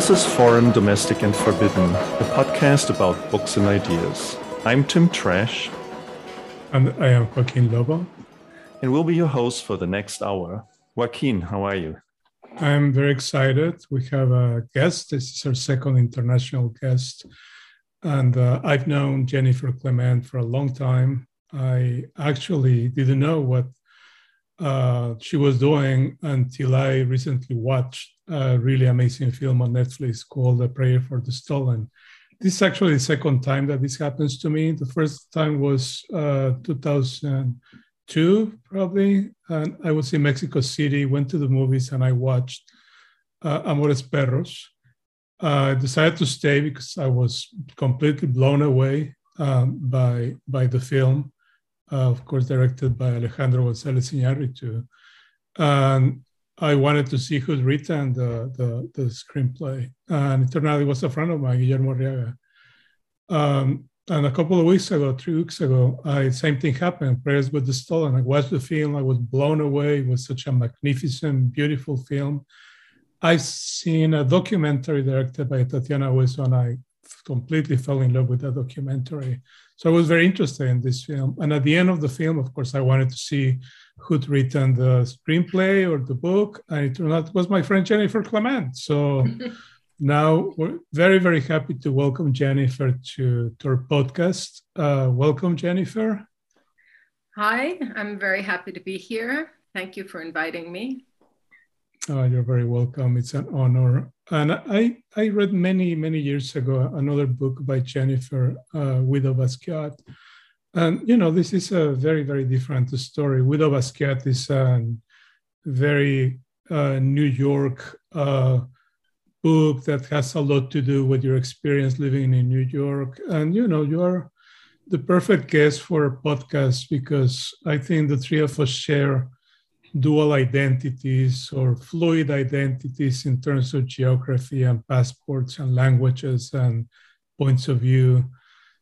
This is Foreign, Domestic, and Forbidden, a podcast about books and ideas. I'm Tim Trash. And I am Joaquin Lobo. And we'll be your host for the next hour. Joaquin, how are you? I'm very excited. We have a guest. This is our second international guest. And uh, I've known Jennifer Clement for a long time. I actually didn't know what uh, she was doing until I recently watched a really amazing film on Netflix called A Prayer for the Stolen. This is actually the second time that this happens to me. The first time was uh, 2002, probably. And I was in Mexico City, went to the movies, and I watched uh, Amores Perros. I decided to stay because I was completely blown away um, by, by the film uh, of course, directed by Alejandro González Iñárritu. And I wanted to see who'd written the, the, the screenplay. And it turned out it was a friend of mine, Guillermo Arriaga. Um, and a couple of weeks ago, three weeks ago, I, same thing happened. Prayers with the Stolen. I watched the film. I was blown away. It was such a magnificent, beautiful film. I've seen a documentary directed by Tatiana Huezo, and I completely fell in love with that documentary. So I was very interested in this film. And at the end of the film, of course, I wanted to see who'd written the screenplay or the book. And it turned out it was my friend Jennifer Clement. So now we're very, very happy to welcome Jennifer to, to our podcast. Uh, welcome, Jennifer. Hi, I'm very happy to be here. Thank you for inviting me. Oh, you're very welcome. It's an honor. And I, I read many, many years ago another book by Jennifer, uh, Widow Basquiat. And, you know, this is a very, very different story. Widow Basquiat is a very uh, New York uh, book that has a lot to do with your experience living in New York. And, you know, you're the perfect guest for a podcast because I think the three of us share dual identities or fluid identities in terms of geography and passports and languages and points of view.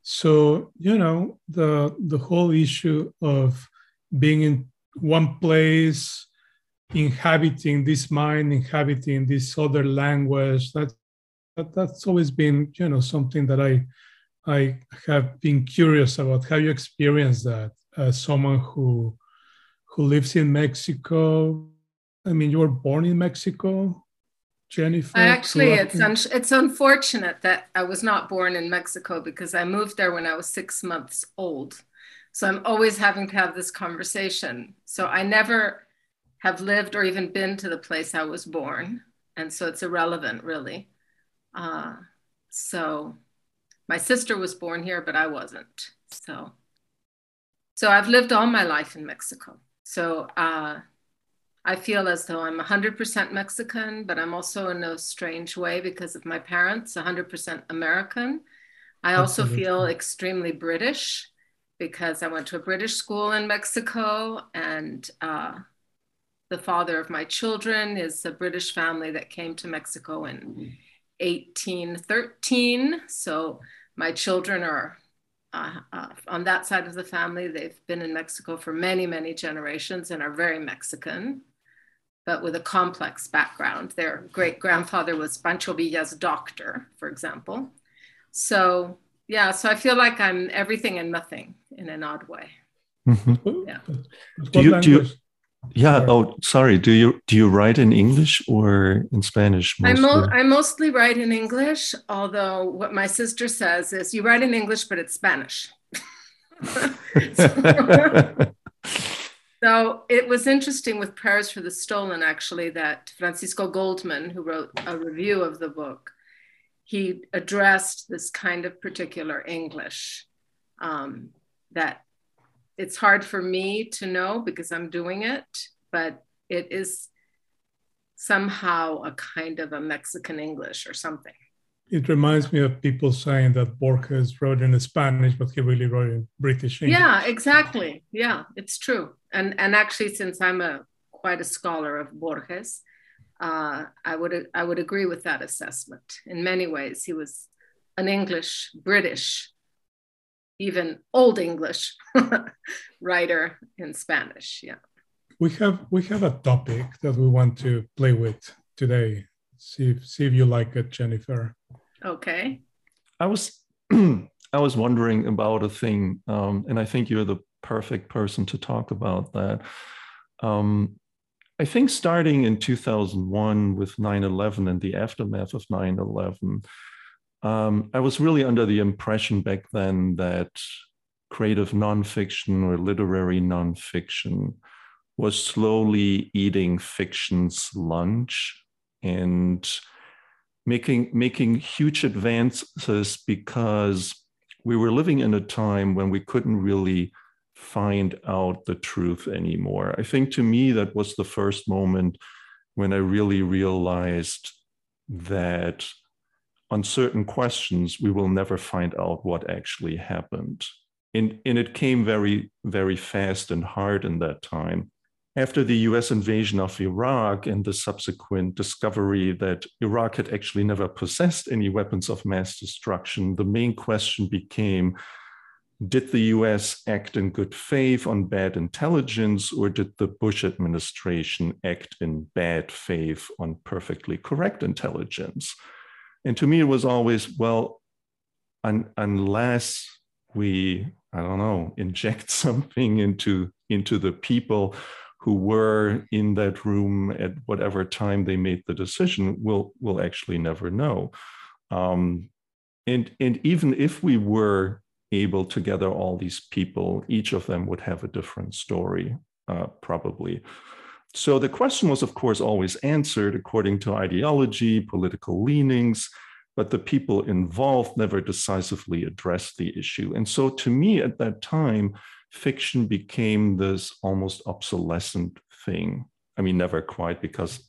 So, you know, the, the whole issue of being in one place, inhabiting this mind, inhabiting this other language, that, that that's always been, you know, something that I I have been curious about Have you experienced that as someone who who lives in Mexico. I mean, you were born in Mexico, Jennifer. Actually, it's un- it's unfortunate that I was not born in Mexico because I moved there when I was six months old. So I'm always having to have this conversation. So I never have lived or even been to the place I was born, and so it's irrelevant, really. Uh, so my sister was born here, but I wasn't. So so I've lived all my life in Mexico. So uh, I feel as though I'm 100% Mexican, but I'm also in a strange way because of my parents, 100% American. I also Absolutely. feel extremely British because I went to a British school in Mexico, and uh, the father of my children is a British family that came to Mexico in 1813. So my children are uh, uh, on that side of the family, they've been in Mexico for many, many generations and are very Mexican, but with a complex background. Their great grandfather was Pancho Villa's doctor, for example. So, yeah, so I feel like I'm everything and nothing in an odd way. Mm-hmm. Yeah. Do you, do you, yeah. Oh, sorry. Do you do you write in English or in Spanish? I, mo- I mostly write in English. Although what my sister says is, you write in English, but it's Spanish. so, so it was interesting with Prayers for the Stolen, actually, that Francisco Goldman, who wrote a review of the book, he addressed this kind of particular English um, that it's hard for me to know because I'm doing it, but it is somehow a kind of a Mexican English or something. It reminds me of people saying that Borges wrote in Spanish, but he really wrote in British English. Yeah, exactly. Yeah, it's true. And and actually, since I'm a quite a scholar of Borges, uh, I would I would agree with that assessment. In many ways, he was an English British even Old English writer in Spanish. Yeah. We have we have a topic that we want to play with today, See if see if you like it, Jennifer. Okay. I was I was wondering about a thing, um, and I think you're the perfect person to talk about that. Um, I think starting in 2001 with 9 11 and the aftermath of 9 11, um, I was really under the impression back then that creative nonfiction or literary nonfiction was slowly eating fiction's lunch and making making huge advances because we were living in a time when we couldn't really find out the truth anymore. I think to me that was the first moment when I really realized that on certain questions we will never find out what actually happened. And, and it came very, very fast and hard in that time after the US invasion of Iraq and the subsequent discovery that Iraq had actually never possessed any weapons of mass destruction, the main question became did the US act in good faith on bad intelligence, or did the Bush administration act in bad faith on perfectly correct intelligence? And to me, it was always, well, un- unless we, I don't know, inject something into, into the people who were in that room at whatever time they made the decision we'll we'll actually never know. Um, and and even if we were able to gather all these people, each of them would have a different story, uh, probably. So the question was, of course, always answered according to ideology, political leanings, but the people involved never decisively addressed the issue. And so to me at that time, fiction became this almost obsolescent thing. I mean, never quite because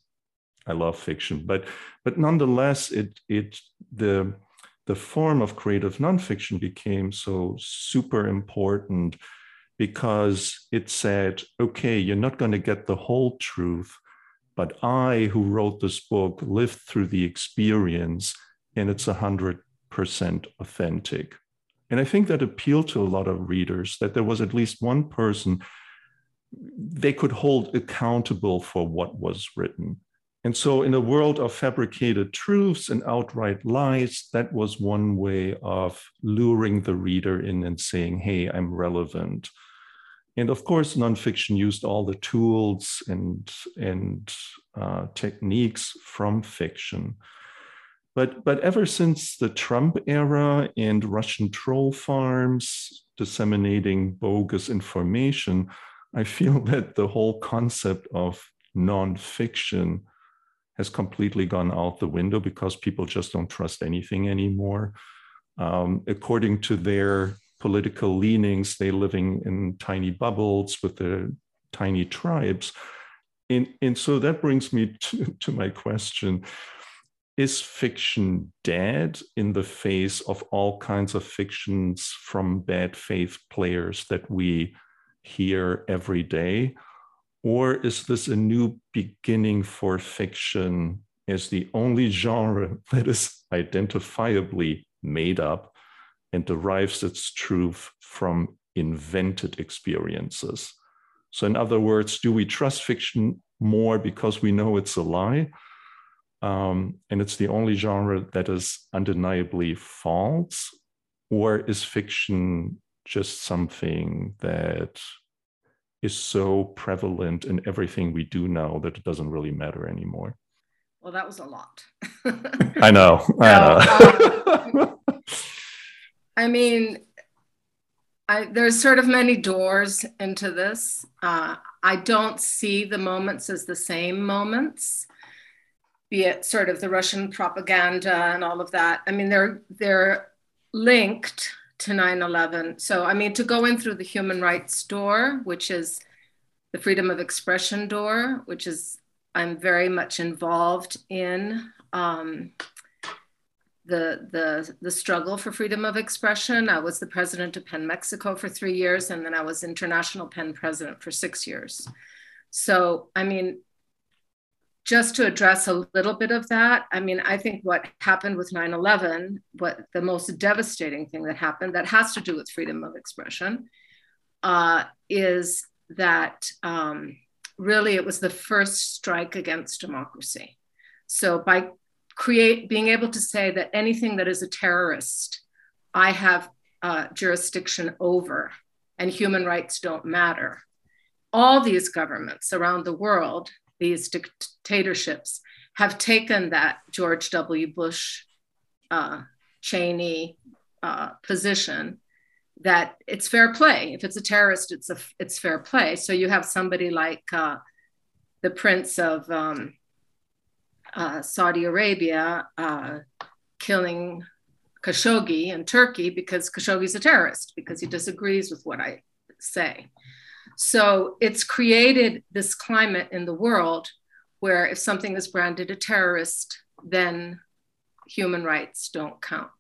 I love fiction, but but nonetheless, it it the the form of creative nonfiction became so super important because it said, okay, you're not going to get the whole truth, but I, who wrote this book, lived through the experience, and it's a hundred percent authentic. And I think that appealed to a lot of readers that there was at least one person they could hold accountable for what was written. And so, in a world of fabricated truths and outright lies, that was one way of luring the reader in and saying, Hey, I'm relevant. And of course, nonfiction used all the tools and, and uh, techniques from fiction. But, but ever since the Trump era and Russian troll farms disseminating bogus information, I feel that the whole concept of nonfiction has completely gone out the window because people just don't trust anything anymore. Um, according to their political leanings, they're living in tiny bubbles with their tiny tribes. And, and so that brings me to, to my question is fiction dead in the face of all kinds of fictions from bad faith players that we hear every day? Or is this a new beginning for fiction as the only genre that is identifiably made up and derives its truth from invented experiences? So, in other words, do we trust fiction more because we know it's a lie? um, and it's the only genre that is undeniably false, or is fiction just something that is so prevalent in everything we do now that it doesn't really matter anymore? Well, that was a lot. I know. I know. um, I mean, I, there's sort of many doors into this. Uh, I don't see the moments as the same moments be it sort of the Russian propaganda and all of that. I mean, they're they're linked to 9/11. So I mean, to go in through the human rights door, which is the freedom of expression door, which is I'm very much involved in. Um, the, the, the struggle for freedom of expression. I was the president of PEN Mexico for three years, and then I was international PEN president for six years. So, I mean, just to address a little bit of that, I mean, I think what happened with 9 11, what the most devastating thing that happened that has to do with freedom of expression, uh, is that um, really it was the first strike against democracy. So by create being able to say that anything that is a terrorist, I have uh, jurisdiction over, and human rights don't matter. All these governments around the world, these dictatorships, have taken that George W. Bush, uh, Cheney uh, position that it's fair play. If it's a terrorist, it's a it's fair play. So you have somebody like uh, the Prince of um, uh, Saudi Arabia uh, killing Khashoggi in Turkey because Khashoggi's a terrorist because he disagrees with what I say. So it's created this climate in the world where if something is branded a terrorist, then human rights don't count.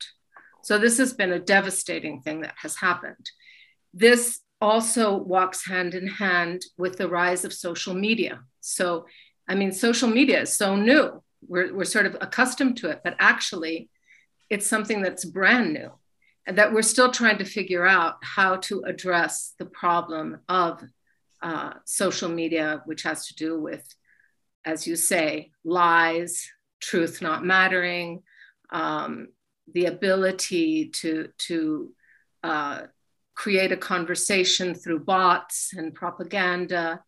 So this has been a devastating thing that has happened. This also walks hand in hand with the rise of social media. So, I mean, social media is so new. We're, we're sort of accustomed to it, but actually, it's something that's brand new and that we're still trying to figure out how to address the problem of uh, social media, which has to do with, as you say, lies, truth not mattering, um, the ability to, to uh, create a conversation through bots and propaganda.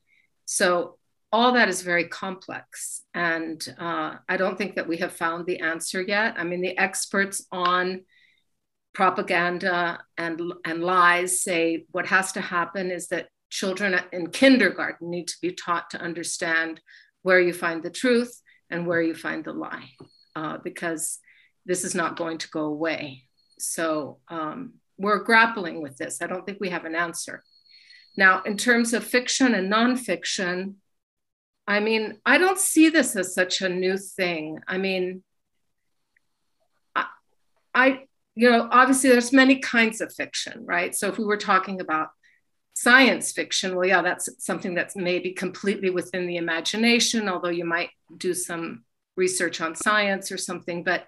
So all that is very complex. And uh, I don't think that we have found the answer yet. I mean, the experts on propaganda and, and lies say what has to happen is that children in kindergarten need to be taught to understand where you find the truth and where you find the lie, uh, because this is not going to go away. So um, we're grappling with this. I don't think we have an answer. Now, in terms of fiction and nonfiction, I mean, I don't see this as such a new thing. I mean, I, I, you know, obviously there's many kinds of fiction, right? So if we were talking about science fiction, well, yeah, that's something that's maybe completely within the imagination, although you might do some research on science or something. But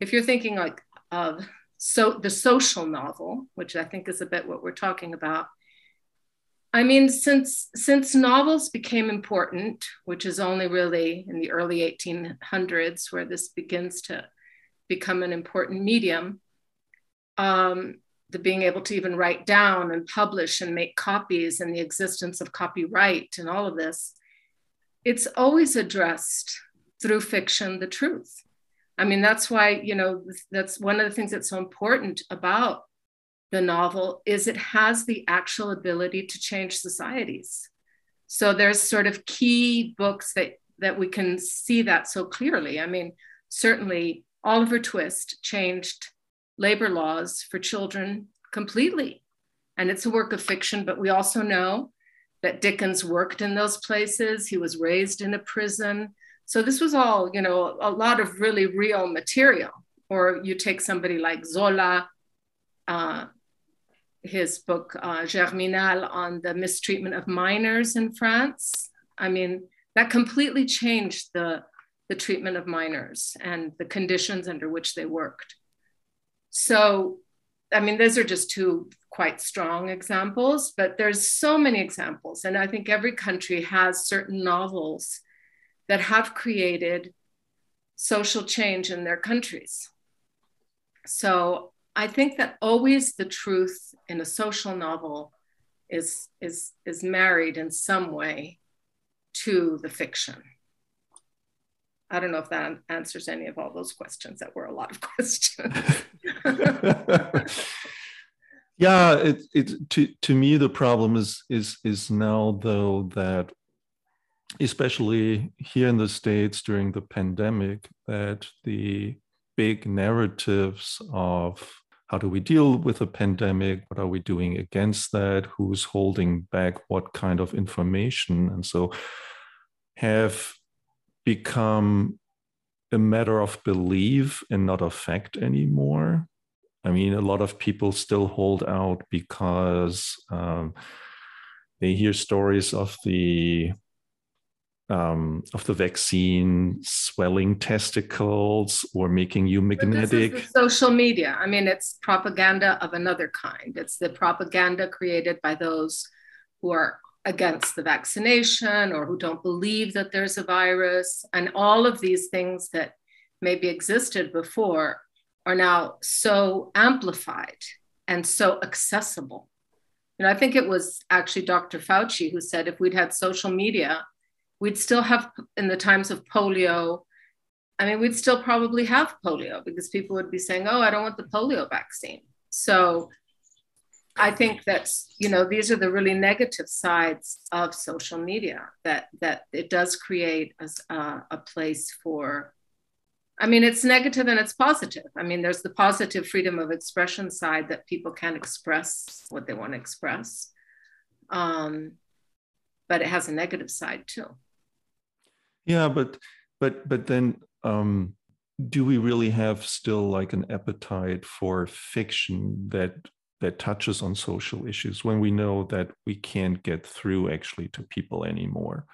if you're thinking like of so the social novel, which I think is a bit what we're talking about, I mean, since since novels became important, which is only really in the early 1800s where this begins to become an important medium, um, the being able to even write down and publish and make copies and the existence of copyright and all of this, it's always addressed through fiction the truth. I mean, that's why, you know, that's one of the things that's so important about the novel is it has the actual ability to change societies. So there's sort of key books that that we can see that so clearly. I mean, certainly Oliver Twist changed labor laws for children completely. And it's a work of fiction, but we also know that Dickens worked in those places. He was raised in a prison. So this was all, you know, a lot of really real material. Or you take somebody like Zola, uh, his book uh, Germinal on the mistreatment of minors in France. I mean, that completely changed the, the treatment of minors and the conditions under which they worked. So, I mean, those are just two quite strong examples, but there's so many examples. And I think every country has certain novels that have created social change in their countries. So I think that always the truth in a social novel is, is, is married in some way to the fiction. I don't know if that answers any of all those questions that were a lot of questions. yeah, it, it to, to me the problem is is is now though that especially here in the states during the pandemic that the big narratives of how do we deal with a pandemic? What are we doing against that? Who's holding back what kind of information? And so have become a matter of belief and not of fact anymore. I mean, a lot of people still hold out because um, they hear stories of the um, of the vaccine swelling testicles or making you magnetic. social media. I mean, it's propaganda of another kind. It's the propaganda created by those who are against the vaccination or who don't believe that there's a virus, and all of these things that maybe existed before are now so amplified and so accessible. You know, I think it was actually Dr. Fauci who said if we'd had social media, we'd still have, in the times of polio, I mean, we'd still probably have polio because people would be saying, oh, I don't want the polio vaccine. So I think that's, you know, these are the really negative sides of social media that, that it does create a, a place for I mean, it's negative and it's positive. I mean, there's the positive freedom of expression side that people can express what they want to express. Um, but it has a negative side too. Yeah, but but but then um, do we really have still like an appetite for fiction that that touches on social issues when we know that we can't get through actually to people anymore?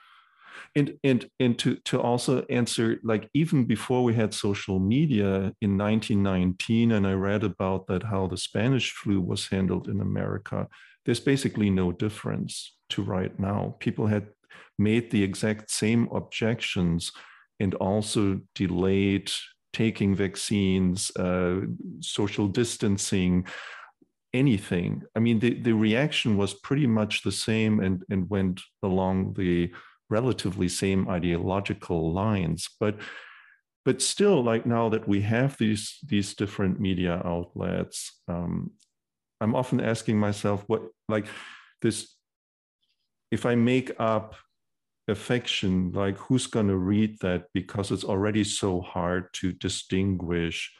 and and and to to also answer like even before we had social media in 1919 and i read about that how the spanish flu was handled in america there's basically no difference to right now people had made the exact same objections and also delayed taking vaccines uh, social distancing anything. I mean the, the reaction was pretty much the same and and went along the relatively same ideological lines. But but still like now that we have these these different media outlets um, i'm often asking myself what like this if i make up a fiction like who's going to read that because it's already so hard to distinguish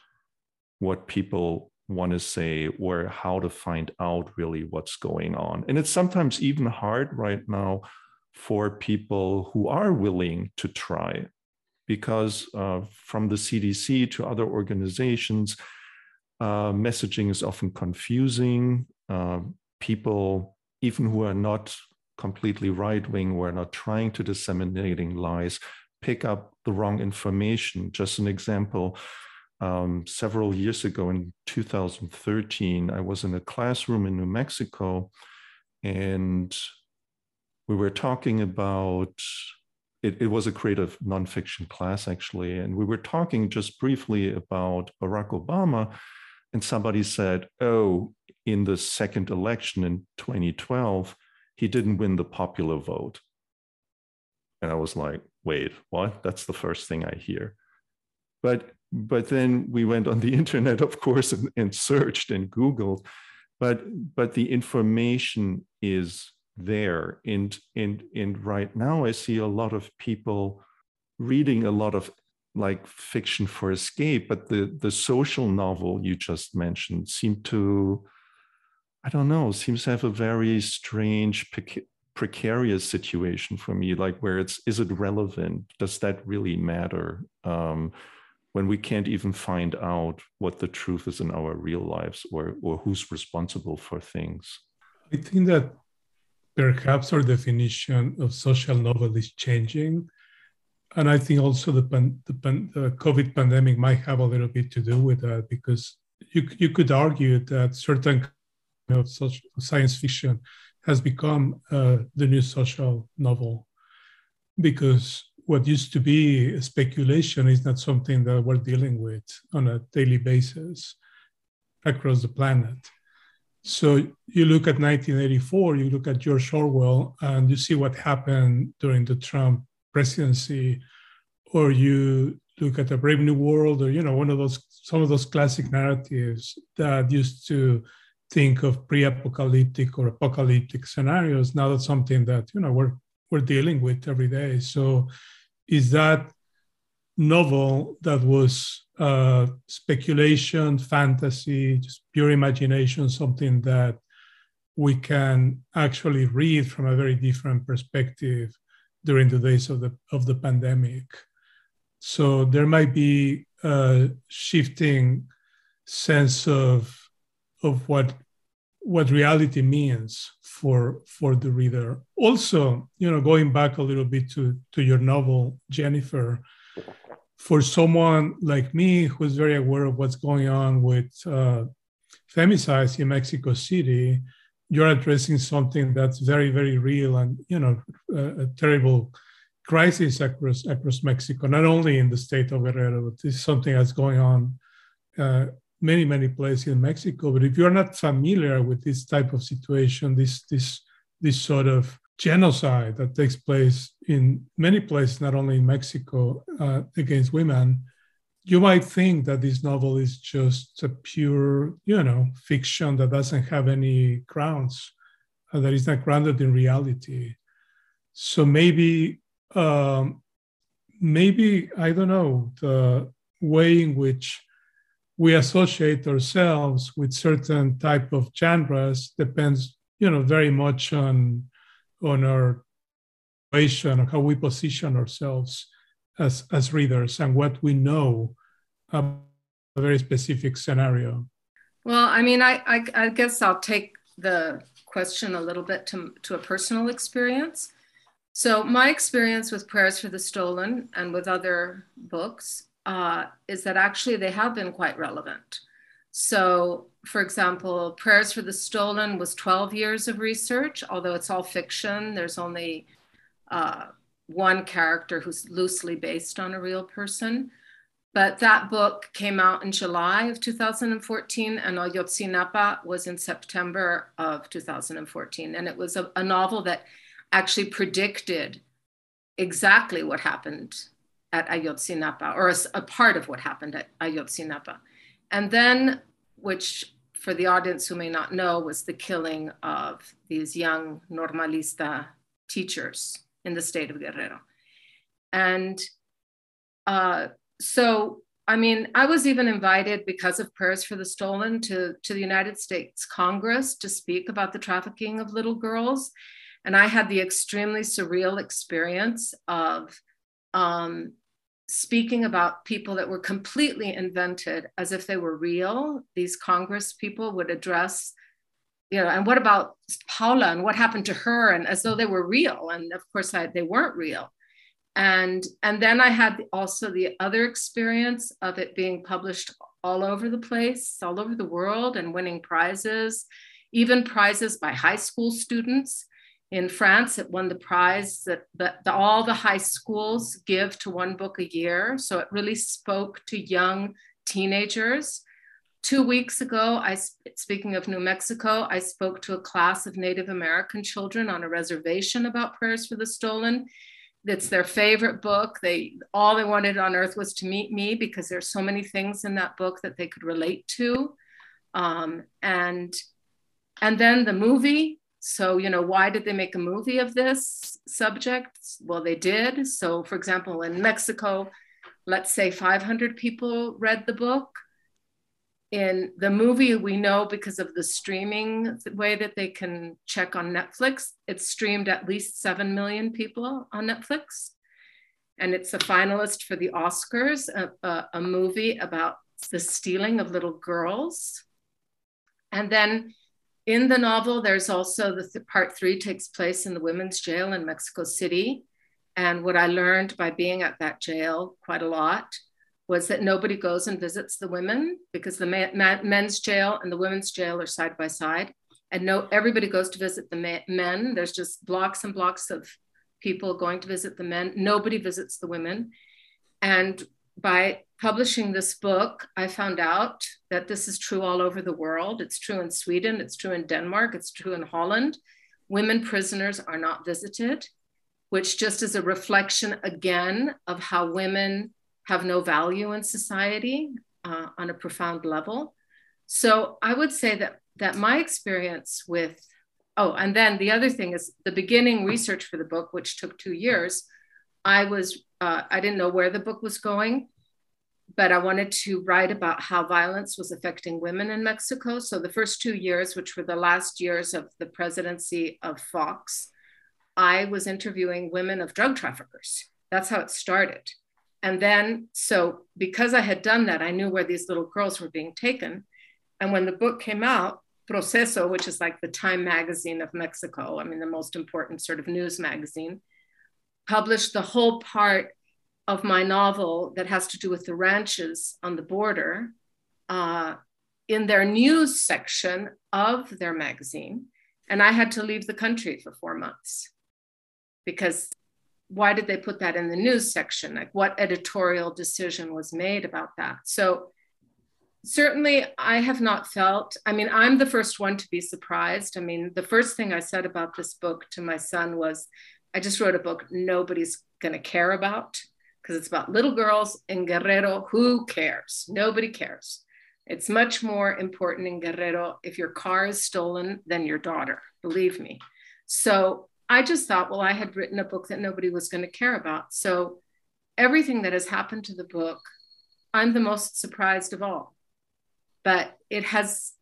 what people want to say or how to find out really what's going on and it's sometimes even hard right now for people who are willing to try. Because uh, from the CDC to other organizations, uh, messaging is often confusing. Uh, people, even who are not completely right wing, We're not trying to disseminating lies, pick up the wrong information. Just an example. Um, several years ago in 2013, I was in a classroom in New Mexico, and we were talking about it, it, was a creative nonfiction class actually and we were talking just briefly about barack obama and somebody said oh in the second election in 2012 he didn't win the popular vote. And i was like wait what? That's the first thing i hear. But but then we went on the internet of course and, and searched and googled but but the information is there. And, and, and right now, I see a lot of people reading a lot of like fiction for escape, but the, the social novel you just mentioned seemed to, I don't know, seems to have a very strange, precarious situation for me, like where it's, is it relevant? Does that really matter? Um, when we can't even find out what the truth is in our real lives or, or who's responsible for things. I think that perhaps our definition of social novel is changing. And I think also the, pan, the, pan, the, COVID pandemic might have a little bit to do with that because you, you could argue that certain of social, science fiction has become uh, the new social novel because what used to be speculation is not something that we're dealing with on a daily basis across the planet. So you look at 1984, you look at George Orwell, and you see what happened during the Trump presidency, or you look at a Brave New World, or you know one of those some of those classic narratives that used to think of pre-apocalyptic or apocalyptic scenarios. Now that's something that you know we're we're dealing with every day. So is that novel that was uh, speculation, fantasy, just pure imagination, something that we can actually read from a very different perspective during the days of the of the pandemic. So there might be a shifting sense of of what what reality means for for the reader. Also, you know, going back a little bit to to your novel, Jennifer, for someone like me who's very aware of what's going on with uh, femicides in Mexico City, you're addressing something that's very, very real and you know a, a terrible crisis across across Mexico, not only in the state of Guerrero, but this is something that's going on uh, many many places in Mexico. But if you're not familiar with this type of situation, this this this sort of genocide that takes place in many places, not only in Mexico, uh, against women, you might think that this novel is just a pure, you know, fiction that doesn't have any grounds, uh, that is not grounded in reality. So maybe, um, maybe I don't know the way in which we associate ourselves with certain type of genres depends, you know, very much on on our situation or how we position ourselves as, as readers and what we know about a very specific scenario? Well, I mean, I, I, I guess I'll take the question a little bit to, to a personal experience. So, my experience with Prayers for the Stolen and with other books uh, is that actually they have been quite relevant. So, for example, Prayers for the Stolen was 12 years of research, although it's all fiction. There's only uh, one character who's loosely based on a real person. But that book came out in July of 2014, and Ayotzinapa was in September of 2014. And it was a, a novel that actually predicted exactly what happened at Ayotzinapa, or a, a part of what happened at Ayotzinapa. And then, which for the audience who may not know, was the killing of these young normalista teachers in the state of Guerrero. And uh, so, I mean, I was even invited because of Prayers for the Stolen to, to the United States Congress to speak about the trafficking of little girls. And I had the extremely surreal experience of um, speaking about people that were completely invented as if they were real. These Congress people would address you know, and what about Paula and what happened to her? And as though they were real. And of course, I, they weren't real. And, and then I had also the other experience of it being published all over the place, all over the world, and winning prizes, even prizes by high school students. In France, it won the prize that, that the, all the high schools give to one book a year. So it really spoke to young teenagers Two weeks ago, I speaking of New Mexico, I spoke to a class of Native American children on a reservation about prayers for the stolen. It's their favorite book. They all they wanted on earth was to meet me because there's so many things in that book that they could relate to. Um, and and then the movie. So you know, why did they make a movie of this subject? Well, they did. So, for example, in Mexico, let's say 500 people read the book in the movie we know because of the streaming way that they can check on netflix it's streamed at least 7 million people on netflix and it's a finalist for the oscars a, a, a movie about the stealing of little girls and then in the novel there's also the th- part three takes place in the women's jail in mexico city. And what i learned by being at that jail quite a lot was that nobody goes and visits the women because the men's jail and the women's jail are side by side. And no everybody goes to visit the men. There's just blocks and blocks of people going to visit the men. Nobody visits the women. And by publishing this book i found out that this is true all over the world it's true in sweden it's true in denmark it's true in holland women prisoners are not visited which just is a reflection again of how women have no value in society uh, on a profound level. So I would say that that my experience with oh, and then the other thing is the beginning research for the book, which took two years. I was uh, I didn't know where the book was going, but I wanted to write about how violence was affecting women in Mexico. So the first two years, which were the last years of the presidency of Fox, I was interviewing women of drug traffickers. That's how it started. And then, so because I had done that, I knew where these little girls were being taken. And when the book came out, Proceso, which is like the Time magazine of Mexico, I mean, the most important sort of news magazine, published the whole part of my novel that has to do with the ranches on the border uh, in their news section of their magazine. And I had to leave the country for four months because why did they put that in the news section? Like, what editorial decision was made about that? So, certainly, I have not felt, I mean, I'm the first one to be surprised. I mean, the first thing I said about this book to my son was, I just wrote a book nobody's going to care about because it's about little girls in Guerrero. Who cares? Nobody cares. It's much more important in Guerrero if your car is stolen than your daughter, believe me. So I just thought, well, I had written a book that nobody was going to care about. So everything that has happened to the book, I'm the most surprised of all. But it has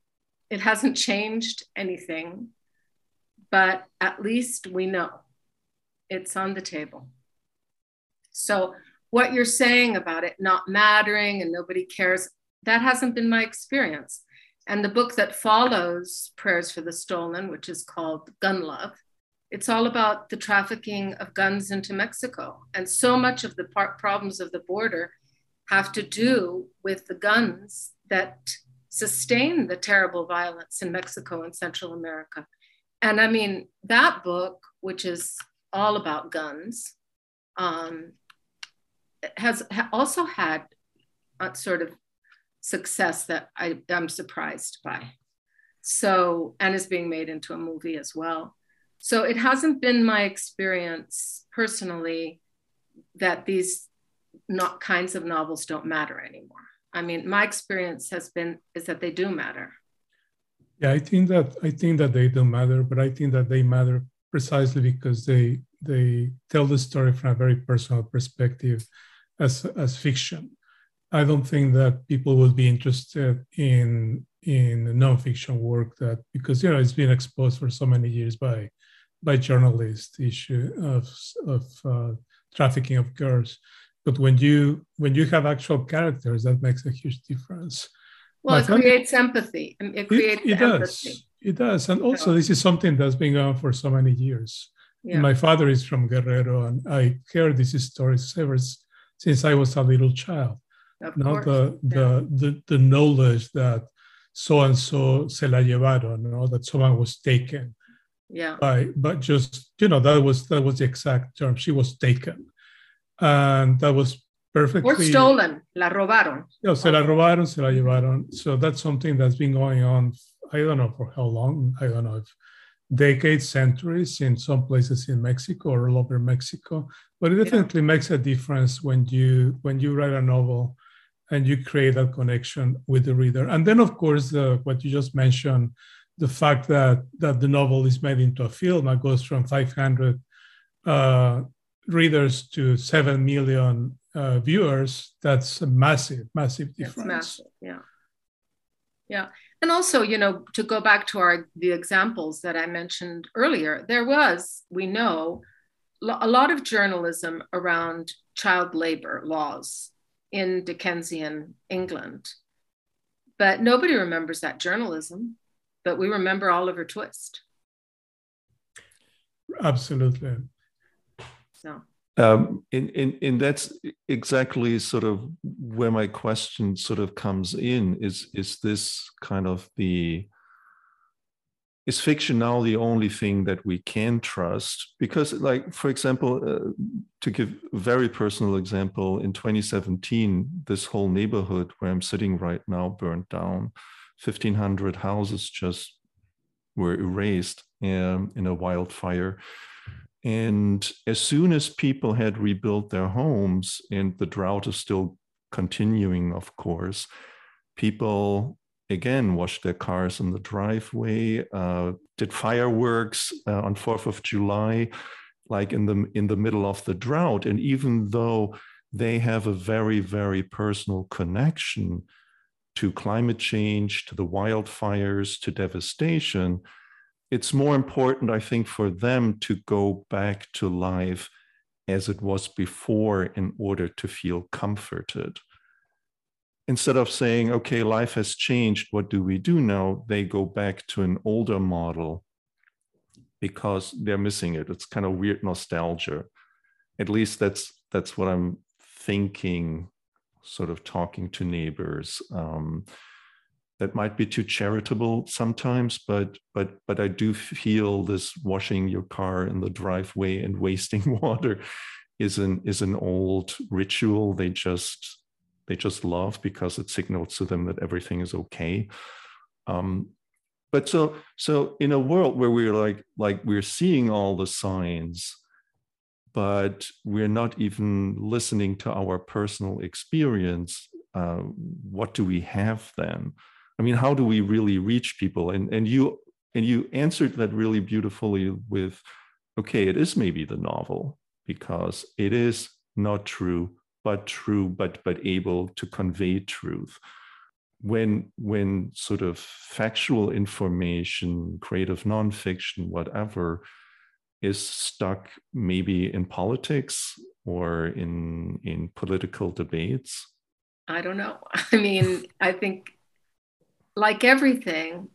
it hasn't changed anything. But at least we know it's on the table. So what you're saying about it not mattering and nobody cares, that hasn't been my experience. And the book that follows Prayers for the Stolen, which is called Gun Love, it's all about the trafficking of guns into Mexico. And so much of the par- problems of the border have to do with the guns that sustain the terrible violence in Mexico and Central America. And I mean, that book, which is all about guns, um, has also had a sort of success that I, I'm surprised by. So, and is being made into a movie as well. So it hasn't been my experience personally that these not kinds of novels don't matter anymore. I mean, my experience has been is that they do matter. Yeah, I think that I think that they do matter, but I think that they matter precisely because they they tell the story from a very personal perspective as as fiction. I don't think that people would be interested in in nonfiction work that because you know it's been exposed for so many years by by journalists issue of, of uh, trafficking of girls. But when you when you have actual characters that makes a huge difference. Well My it family, creates empathy. It creates it, it does it does. And also this is something that's been going on for so many years. Yeah. my father is from guerrero and i heard these stories ever since i was a little child. Of not the, yeah. the, the the knowledge that so and so se la llevaron, you know, that someone was taken yeah. by but just you know that was that was the exact term. She was taken. And that was perfectly or stolen. La robaron. Yeah, se la robaron se la llevaron. So that's something that's been going on i don't know for how long i don't know if decades centuries in some places in mexico or all over mexico but it definitely yeah. makes a difference when you when you write a novel and you create that connection with the reader. And then of course what you just mentioned the fact that that the novel is made into a film that goes from 500 uh, readers to 7 million uh, viewers that's a massive massive difference. that's massive yeah. Yeah and also you know to go back to our the examples that i mentioned earlier there was we know a lot of journalism around child labor laws in dickensian england but nobody remembers that journalism but we remember Oliver Twist. Absolutely. So. Um, and, and that's exactly sort of where my question sort of comes in is is this kind of the is fiction now the only thing that we can trust because like for example uh, to give a very personal example in 2017 this whole neighborhood where i'm sitting right now burned down 1,500 houses just were erased um, in a wildfire. And as soon as people had rebuilt their homes, and the drought is still continuing, of course, people again washed their cars in the driveway, uh, did fireworks uh, on 4th of July, like in the in the middle of the drought. And even though they have a very, very personal connection to climate change, to the wildfires, to devastation, it's more important, I think, for them to go back to life as it was before in order to feel comforted. Instead of saying, okay, life has changed, what do we do now? They go back to an older model because they're missing it. It's kind of weird nostalgia. At least that's that's what I'm thinking sort of talking to neighbors. Um, that might be too charitable sometimes, but but but I do feel this washing your car in the driveway and wasting water is an is an old ritual. They just they just love because it signals to them that everything is okay. Um, but so so in a world where we're like like we're seeing all the signs but we're not even listening to our personal experience uh, what do we have then i mean how do we really reach people? And and you and you answered that really beautifully with okay it is maybe the novel because it is not true but true but but able to convey truth. When when sort of factual information creative nonfiction whatever is stuck maybe in politics or in in political debates. I don't know. I mean i think like everything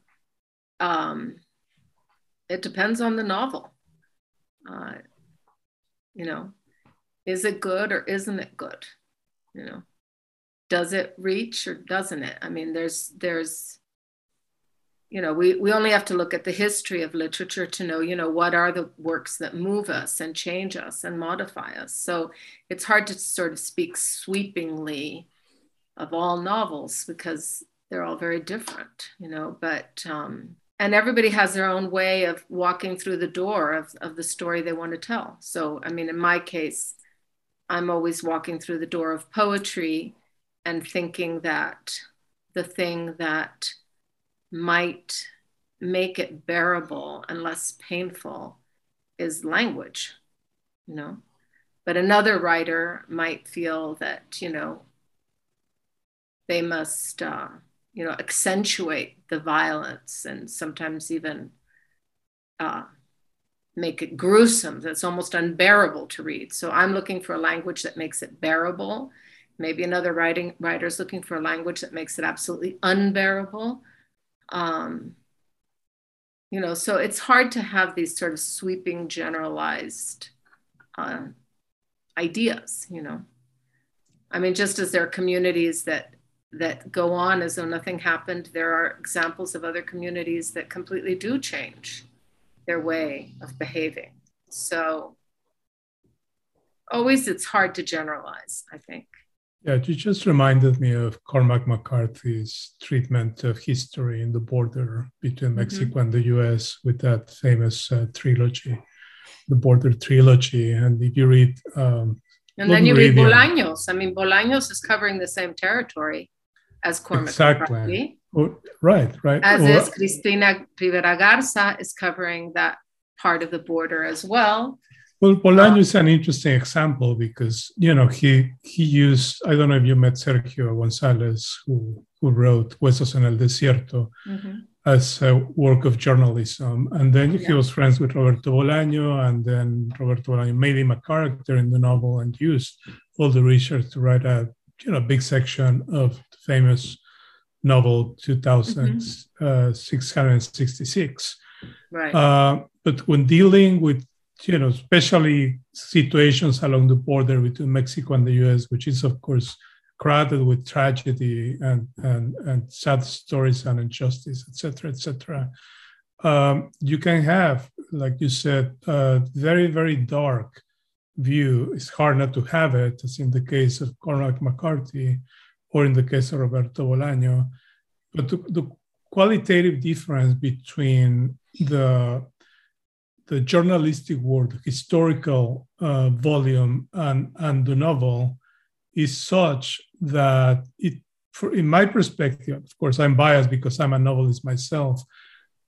um it depends on the novel. Uh you know is it good or isn't it good? You know does it reach or doesn't it? I mean there's there's you know we, we only have to look at the history of literature to know you know what are the works that move us and change us and modify us. So it's hard to sort of speak sweepingly of all novels because they're all very different you know but um, and everybody has their own way of walking through the door of, of the story they want to tell so i mean in my case i'm always walking through the door of poetry and thinking that the thing that might make it bearable and less painful is language, you know. But another writer might feel that, you know, they must, uh, you know, accentuate the violence and sometimes even uh, make it gruesome. That's almost unbearable to read. So I'm looking for a language that makes it bearable Maybe another writing writer's looking for a language that makes it absolutely unbearable. Um, you know, so it's hard to have these sort of sweeping, generalized uh, ideas. You know, I mean, just as there are communities that that go on as though nothing happened, there are examples of other communities that completely do change their way of behaving. So always it's hard to generalize, I think. Yeah, you just reminded me of Cormac McCarthy's treatment of history in the border between mm-hmm. Mexico mm-hmm. and the US with that famous uh, trilogy, the border trilogy. And if you read. Um, and then you read Bolaños. I mean, Bolaños is covering the same territory as Cormac exactly. McCarthy. Or, right, right. As or, is Cristina Rivera Garza is covering that part of the border as well. Well, Bolaño is an interesting example because you know he he used I don't know if you met Sergio Gonzalez who who wrote Huesos en el Desierto mm-hmm. as a work of journalism, and then yeah. he was friends with Roberto Bolaño, and then Roberto Bolaño made him a character in the novel and used all the research to write a you know big section of the famous novel 2666. Mm-hmm. Uh, right. Uh, but when dealing with you know, especially situations along the border between Mexico and the US, which is, of course, crowded with tragedy and, and, and sad stories and injustice, etc cetera, et cetera. Um, you can have, like you said, a very, very dark view. It's hard not to have it, as in the case of Cormac McCarthy or in the case of Roberto Bolaño. But the, the qualitative difference between the the journalistic work, the historical uh, volume, and, and the novel is such that it, for, in my perspective, of course, I'm biased because I'm a novelist myself.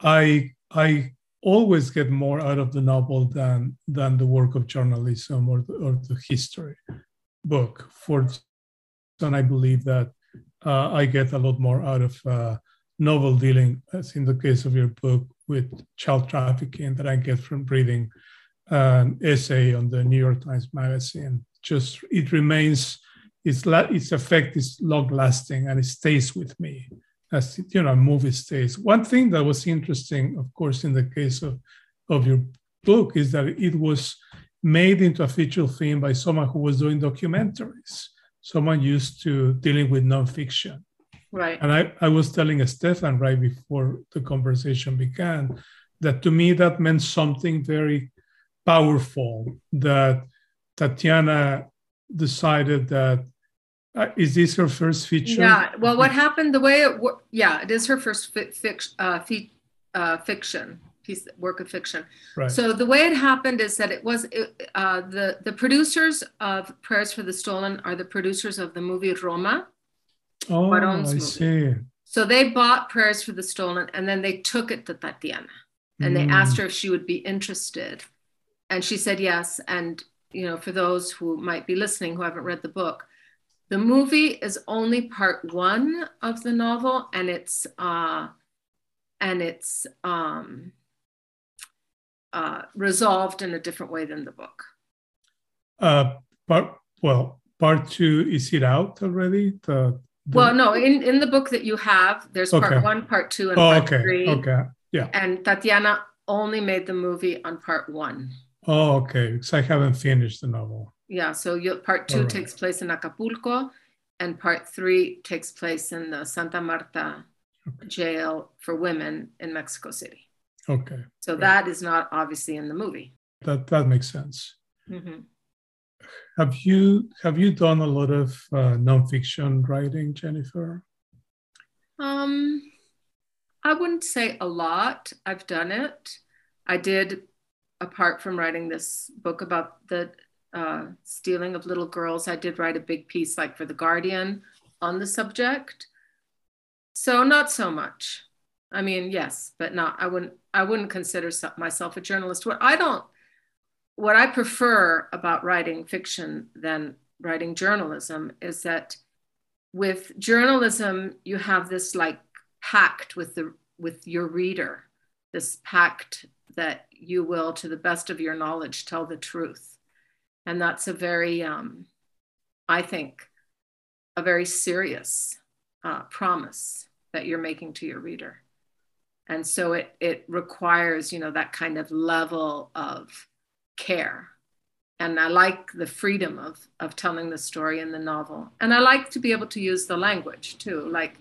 I I always get more out of the novel than than the work of journalism or the, or the history book. For and I believe that uh, I get a lot more out of uh, novel dealing, as in the case of your book, with child trafficking that I get from reading an essay on the New York Times Magazine. Just it remains, its its effect is long lasting and it stays with me as you know, movie stays. One thing that was interesting, of course, in the case of of your book is that it was made into a feature film by someone who was doing documentaries, someone used to dealing with nonfiction. Right. And I, I was telling Stefan right before the conversation began that to me that meant something very powerful that Tatiana decided that uh, is this her first feature? Yeah. Well, what happened? The way it. Yeah, it is her first fi- fic- uh, fi- uh, fiction piece, work of fiction. Right. So the way it happened is that it was it, uh, the the producers of Prayers for the Stolen are the producers of the movie Roma. oh, Cuarón's I movie. see. So they bought Prayers for the Stolen and then they took it to Tatiana and they asked her if she would be interested. And she said yes. And, you know, for those who might be listening who haven't read the book, the movie is only part one of the novel and it's, uh, and it's um, uh, resolved in a different way than the book. Uh, part well, part two is it out already? The, the- Well, no, in, in the book that you have, there's part Okay. one, part two, and Oh, part okay, three. okay. And Tatiana only made the movie on part one. Oh, okay. Because I haven't finished the novel. Yeah, so you, part two right. takes place in Acapulco, and part three takes place in the Santa Marta Okay. jail for women in Mexico City. Okay, So Right. that is not obviously in the movie. that that makes sense. Mhm. Have you have you done a lot of uh, nonfiction writing, Jennifer? Um, I wouldn't say a lot. I've done it. I did, apart from writing this book about the uh, stealing of little girls, I did write a big piece, like for the Guardian, on the subject. So not so much. I mean, yes, but not. I wouldn't. I wouldn't consider myself a journalist. What I don't, what I prefer about writing fiction than writing journalism is that with journalism you have this like pact with the with your reader this pact that you will to the best of your knowledge tell the truth and that's a very um, i think a very serious uh, promise that you're making to your reader and so it it requires you know that kind of level of care and I like the freedom of of telling the story in the novel. And I like to be able to use the language too. Like,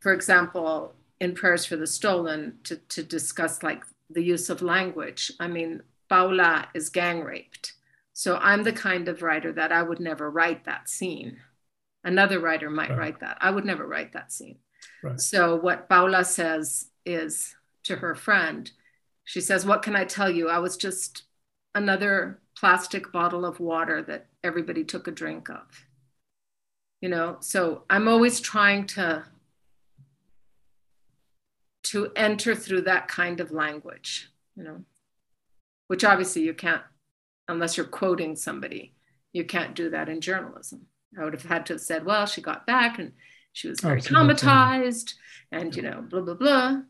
for example, in Prayers for the Stolen, to, to discuss like the use of language. I mean, Paula is gang raped. So I'm the kind of writer that I would never write that scene. Another writer might Right. write that. I would never write that scene. Right. So what Paula says is to her friend, she says, What can I tell you? I was just another plastic bottle of water that everybody took a drink of. You know, so I'm always trying to to enter through that kind of language, you know, which obviously you can't unless you're quoting somebody. You can't do that in journalism. I would have had to have said, well, she got back and she was very Absolutely. traumatized and you know, blah blah blah.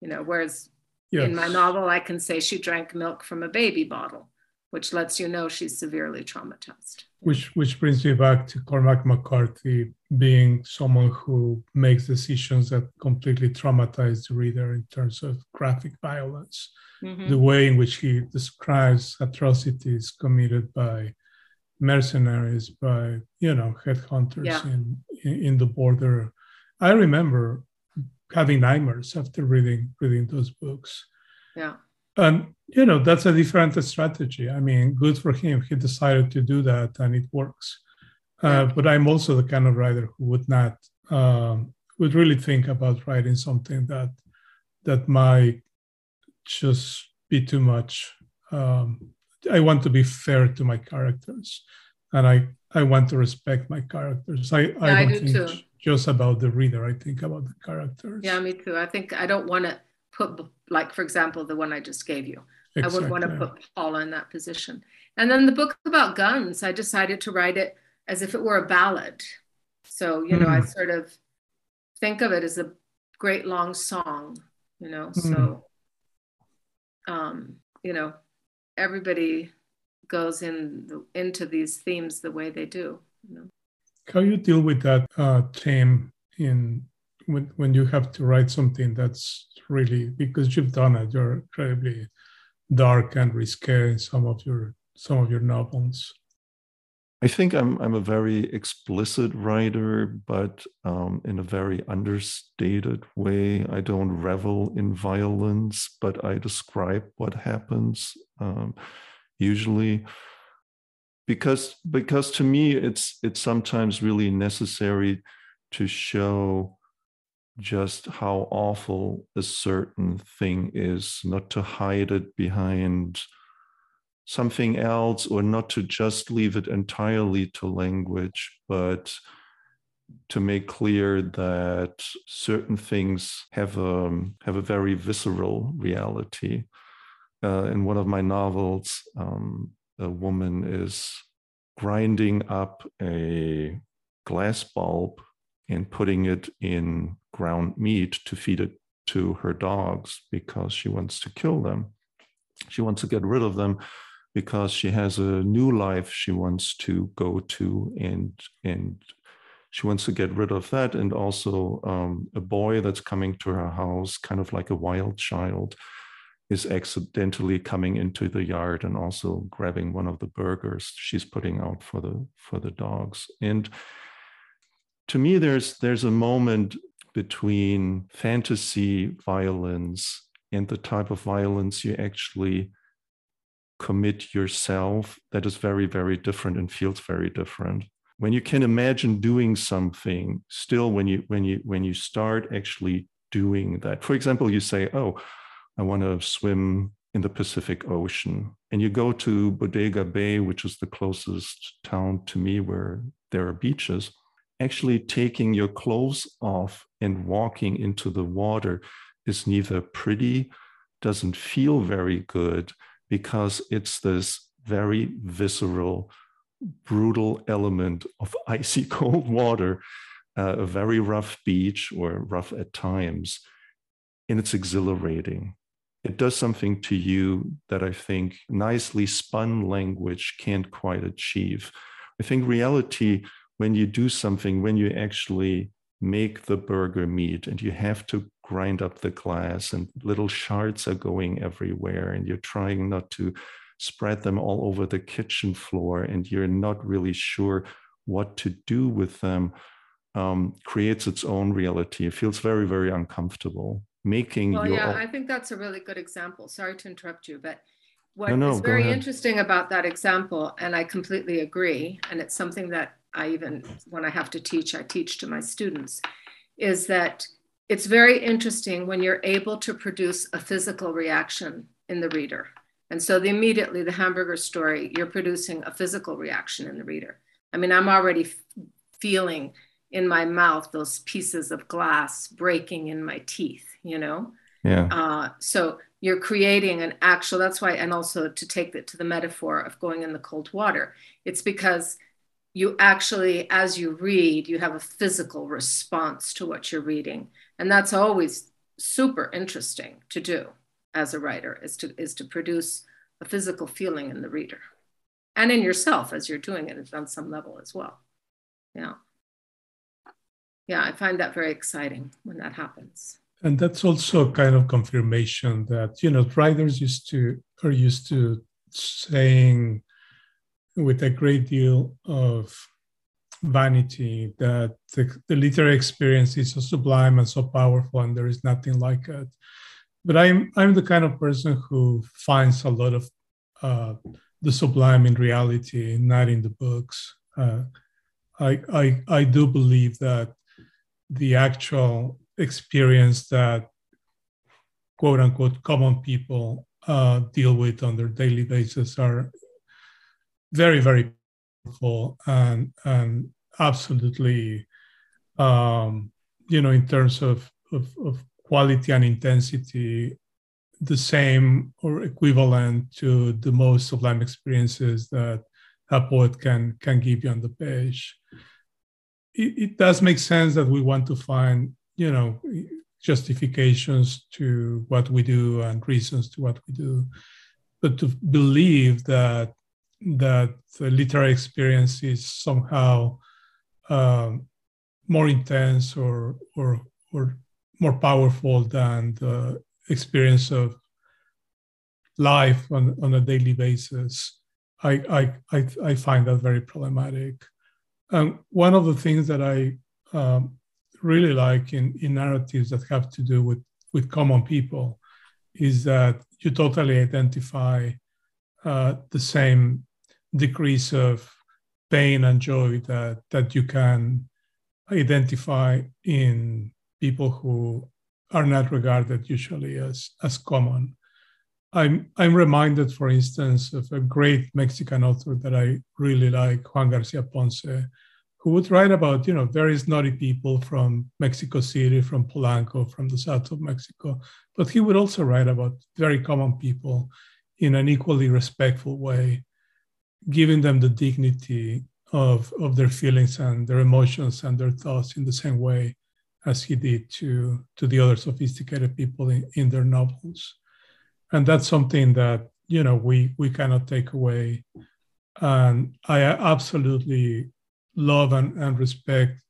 You know, whereas in my novel, I can say she drank milk from a baby bottle, which lets you know she's severely traumatized. Which which brings me back to Cormac McCarthy being someone who makes decisions that completely traumatize the reader in terms of graphic violence. Mhm. The way in which he describes atrocities committed by mercenaries, by you know headhunters Yeah. in, in in the border. I remember having nightmares after reading reading those books. Yeah. And you know that's a different strategy. I mean, good for him. He decided to do that, and it works. Uh, but I'm also the kind of writer who would not um, would really think about writing something that that might just be too much. Um, I want to be fair to my characters, and I I want to respect my characters. I I I don't do think too. just about the reader. I think about the characters. Yeah, me too. I think I don't want to put, like, for example, the one I just gave you. I wouldn't want to put Paula in that position. And then the book about guns, I decided to write it as if it were a ballad. So, you know, I Mm. sort of think of it as a great long song, you know. Mm. So, um, you know, everybody goes in the, into these themes the way they do. You know? How you deal with that uh, theme in when when you have to write something that's really because you've done it, you're incredibly dark and risque in some of your some of your novels. I think I'm I'm a very explicit writer, but um, in a very understated way. I don't revel in violence, but I describe what happens um, usually because because to me it's it's sometimes really necessary to show just how awful a certain thing is, not to hide it behind something else or not to just leave it entirely to language, but to make clear that certain things have a, have a very visceral reality. Uh, in one of my novels, um, a woman is grinding up a glass bulb and putting it in ground meat to feed it to her dogs because she wants to kill them. She wants to get rid of them because she has a new life she wants to go to and and she wants to get rid of that and also um, a boy that's coming to her house kind of like a wild child is accidentally coming into the yard and also grabbing one of the burgers she's putting out for the for the dogs and to me there's there's a moment between fantasy violence and the type of violence you actually commit yourself that is very, very different and feels very different. When you can imagine doing something, still when you when you when you start actually doing that, for example, you say, Oh, I want to swim in the Pacific Ocean. And you go to Bodega Bay, which is the closest town to me where there are beaches. Actually, taking your clothes off and walking into the water is neither pretty, doesn't feel very good, because it's this very visceral, brutal element of icy cold water, uh, a very rough beach or rough at times. And it's exhilarating. It does something to you that I think nicely spun language can't quite achieve. I think reality, when you do something, when you actually make the burger meat and you have to grind up the glass and little shards are going everywhere and you're trying not to spread them all over the kitchen floor and you're not really sure what to do with them um, creates its own reality. It feels very very uncomfortable making well yeah own... i think that's a really good example. Sorry to interrupt you but what no, no, is very interesting about that example and i completely agree and it's something that i even when i have to teach i teach to my students is that it's very interesting when you're able to produce a physical reaction in the reader. And so the, immediately the hamburger story, you're producing a physical reaction in the reader. I mean, I'm already feeling in my mouth those pieces of glass breaking in my teeth, you know? Yeah. Uh, so you're creating an actual, that's why, and also to take it to the metaphor of going in the cold water, it's because you actually, as you read, you have a physical response to what you're reading. And that's always super interesting to do as a writer is to, is to produce a physical feeling in the reader and in yourself as you're doing it on some level as well. Yeah. Yeah, I find that very exciting when that happens. And that's also a kind of confirmation that, you know, writers used to are used to saying with a great deal of vanity that the, the, literary experience is so sublime and so powerful and there is nothing like it. But i'm i'm the kind of person who finds a lot of uh, the sublime in reality not in the books. Uh, I, I i do believe that the actual experience that quote unquote common people uh, deal with on their daily basis are very, very powerful and and absolutely, um, you know, in terms of, of, of quality and intensity, the same or equivalent to the most sublime experiences that a poet can can give you on the page. It, it does make sense that we want to find, you know, justifications to what we do and reasons to what we do, but to believe that that the literary experience is somehow um, more intense or, or, or more powerful than the experience of life on, on a daily basis I, I, I, I find that very problematic. Um, one of the things that I um, really like in, in narratives that have to do with, with common people is that you totally identify uh, the same degrees of pain and joy that, that you can identify in people who are not regarded usually as, as common. I'm, I'm reminded, for instance, of a great Mexican author that I really like, Juan Garcia Ponce, who would write about, you know, very naughty people from Mexico City, from Polanco, from the south of Mexico. But he would also write about very common people in an equally respectful way, giving them the dignity of, of their feelings and their emotions and their thoughts in the same way as he did to, to the other sophisticated people in, in their novels. And that's something that, you know, we, we cannot take away. And I absolutely love and, and respect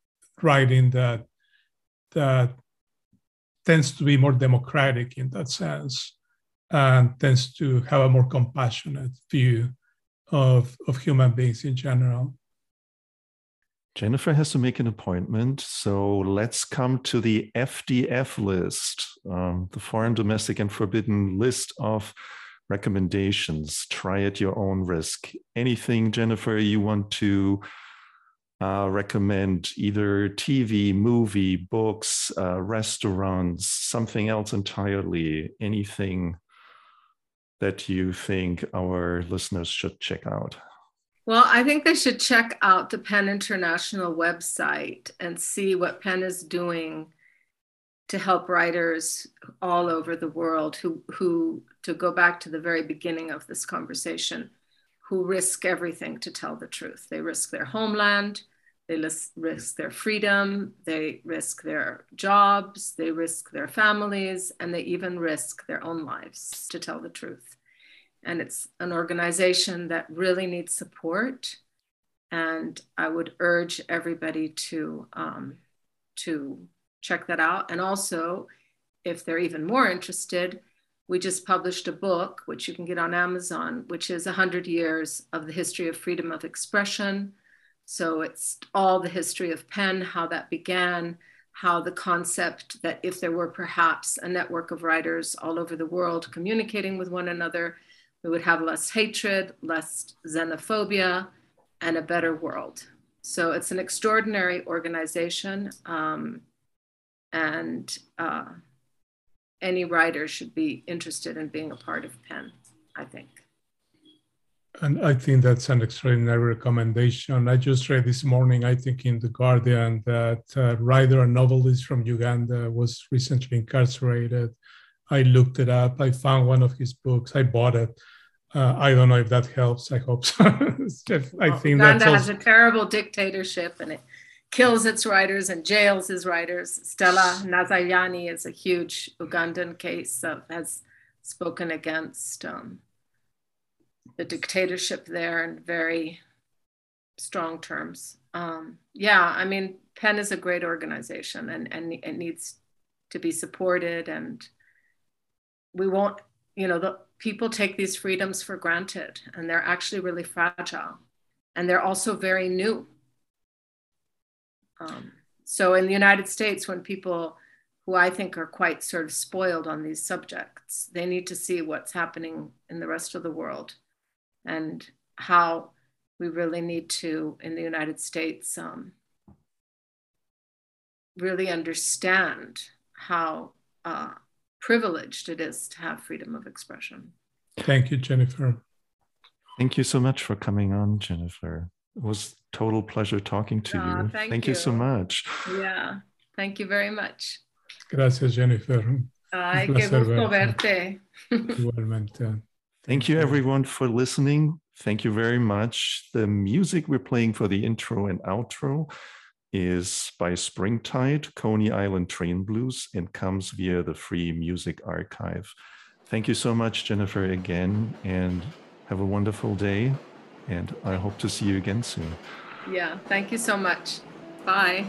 writing that that tends to be more democratic in that sense and tends to have a more compassionate view of, of human beings in general. Jennifer has to make an appointment. So let's come to the FDF list, um, the foreign, domestic, and forbidden list of recommendations. Try at your own risk. Anything, Jennifer, you want to uh, recommend either TV, movie, books, uh, restaurants, something else entirely, anything that you think our listeners should check out? Well, I think they should check out the PEN International website and see what PEN is doing to help writers all over the world who, who, to go back to the very beginning of this conversation, who risk everything to tell the truth. They risk their homeland, they risk their freedom, they risk their jobs, they risk their families, and they even risk their own lives to tell the truth and it's an organization that really needs support. And I would urge everybody to um, to check that out. And also, if they're even more interested, we just published a book, which you can get on Amazon, which is 100 years of the history of freedom of expression. So it's all the history of PEN, how that began, how the concept that if there were perhaps a network of writers all over the world communicating with one another, we would have less hatred, less xenophobia, and a better world. So it's an extraordinary organization. Um, and uh, any writer should be interested in being a part of PEN, I think. And I think that's an extraordinary recommendation. I just read this morning, I think in The Guardian, that a writer and novelist from Uganda was recently incarcerated. I looked it up. I found one of his books. I bought it. Uh, I don't know if that helps. I hope so. I think Uganda has a terrible dictatorship and it kills its writers and jails its writers. Stella Nyanzi is a huge Ugandan case that has spoken against um, the dictatorship there in very strong terms. Um, yeah, I mean, PEN is a great organization and, and it needs to be supported and we won't, you know, the, people take these freedoms for granted and they're actually really fragile and they're also very new um, so in the united states when people who i think are quite sort of spoiled on these subjects they need to see what's happening in the rest of the world and how we really need to in the united states um, really understand how uh, privileged it is to have freedom of expression. Thank you, Jennifer. Thank you so much for coming on, Jennifer. It was total pleasure talking to uh, you. Thank, thank you. you. so much. Yeah, thank you very much. Gracias, Jennifer. Ay, qué gusto verte. Igualmente. Thank you, everyone, for listening. Thank you very much. The music we're playing for the intro and outro is by Springtide, Coney Island Train Blues, and comes via the Free Music Archive. Thank you so much, Jennifer, again, and have a wonderful day. And I hope to see you again soon. Yeah, thank you so much. Bye.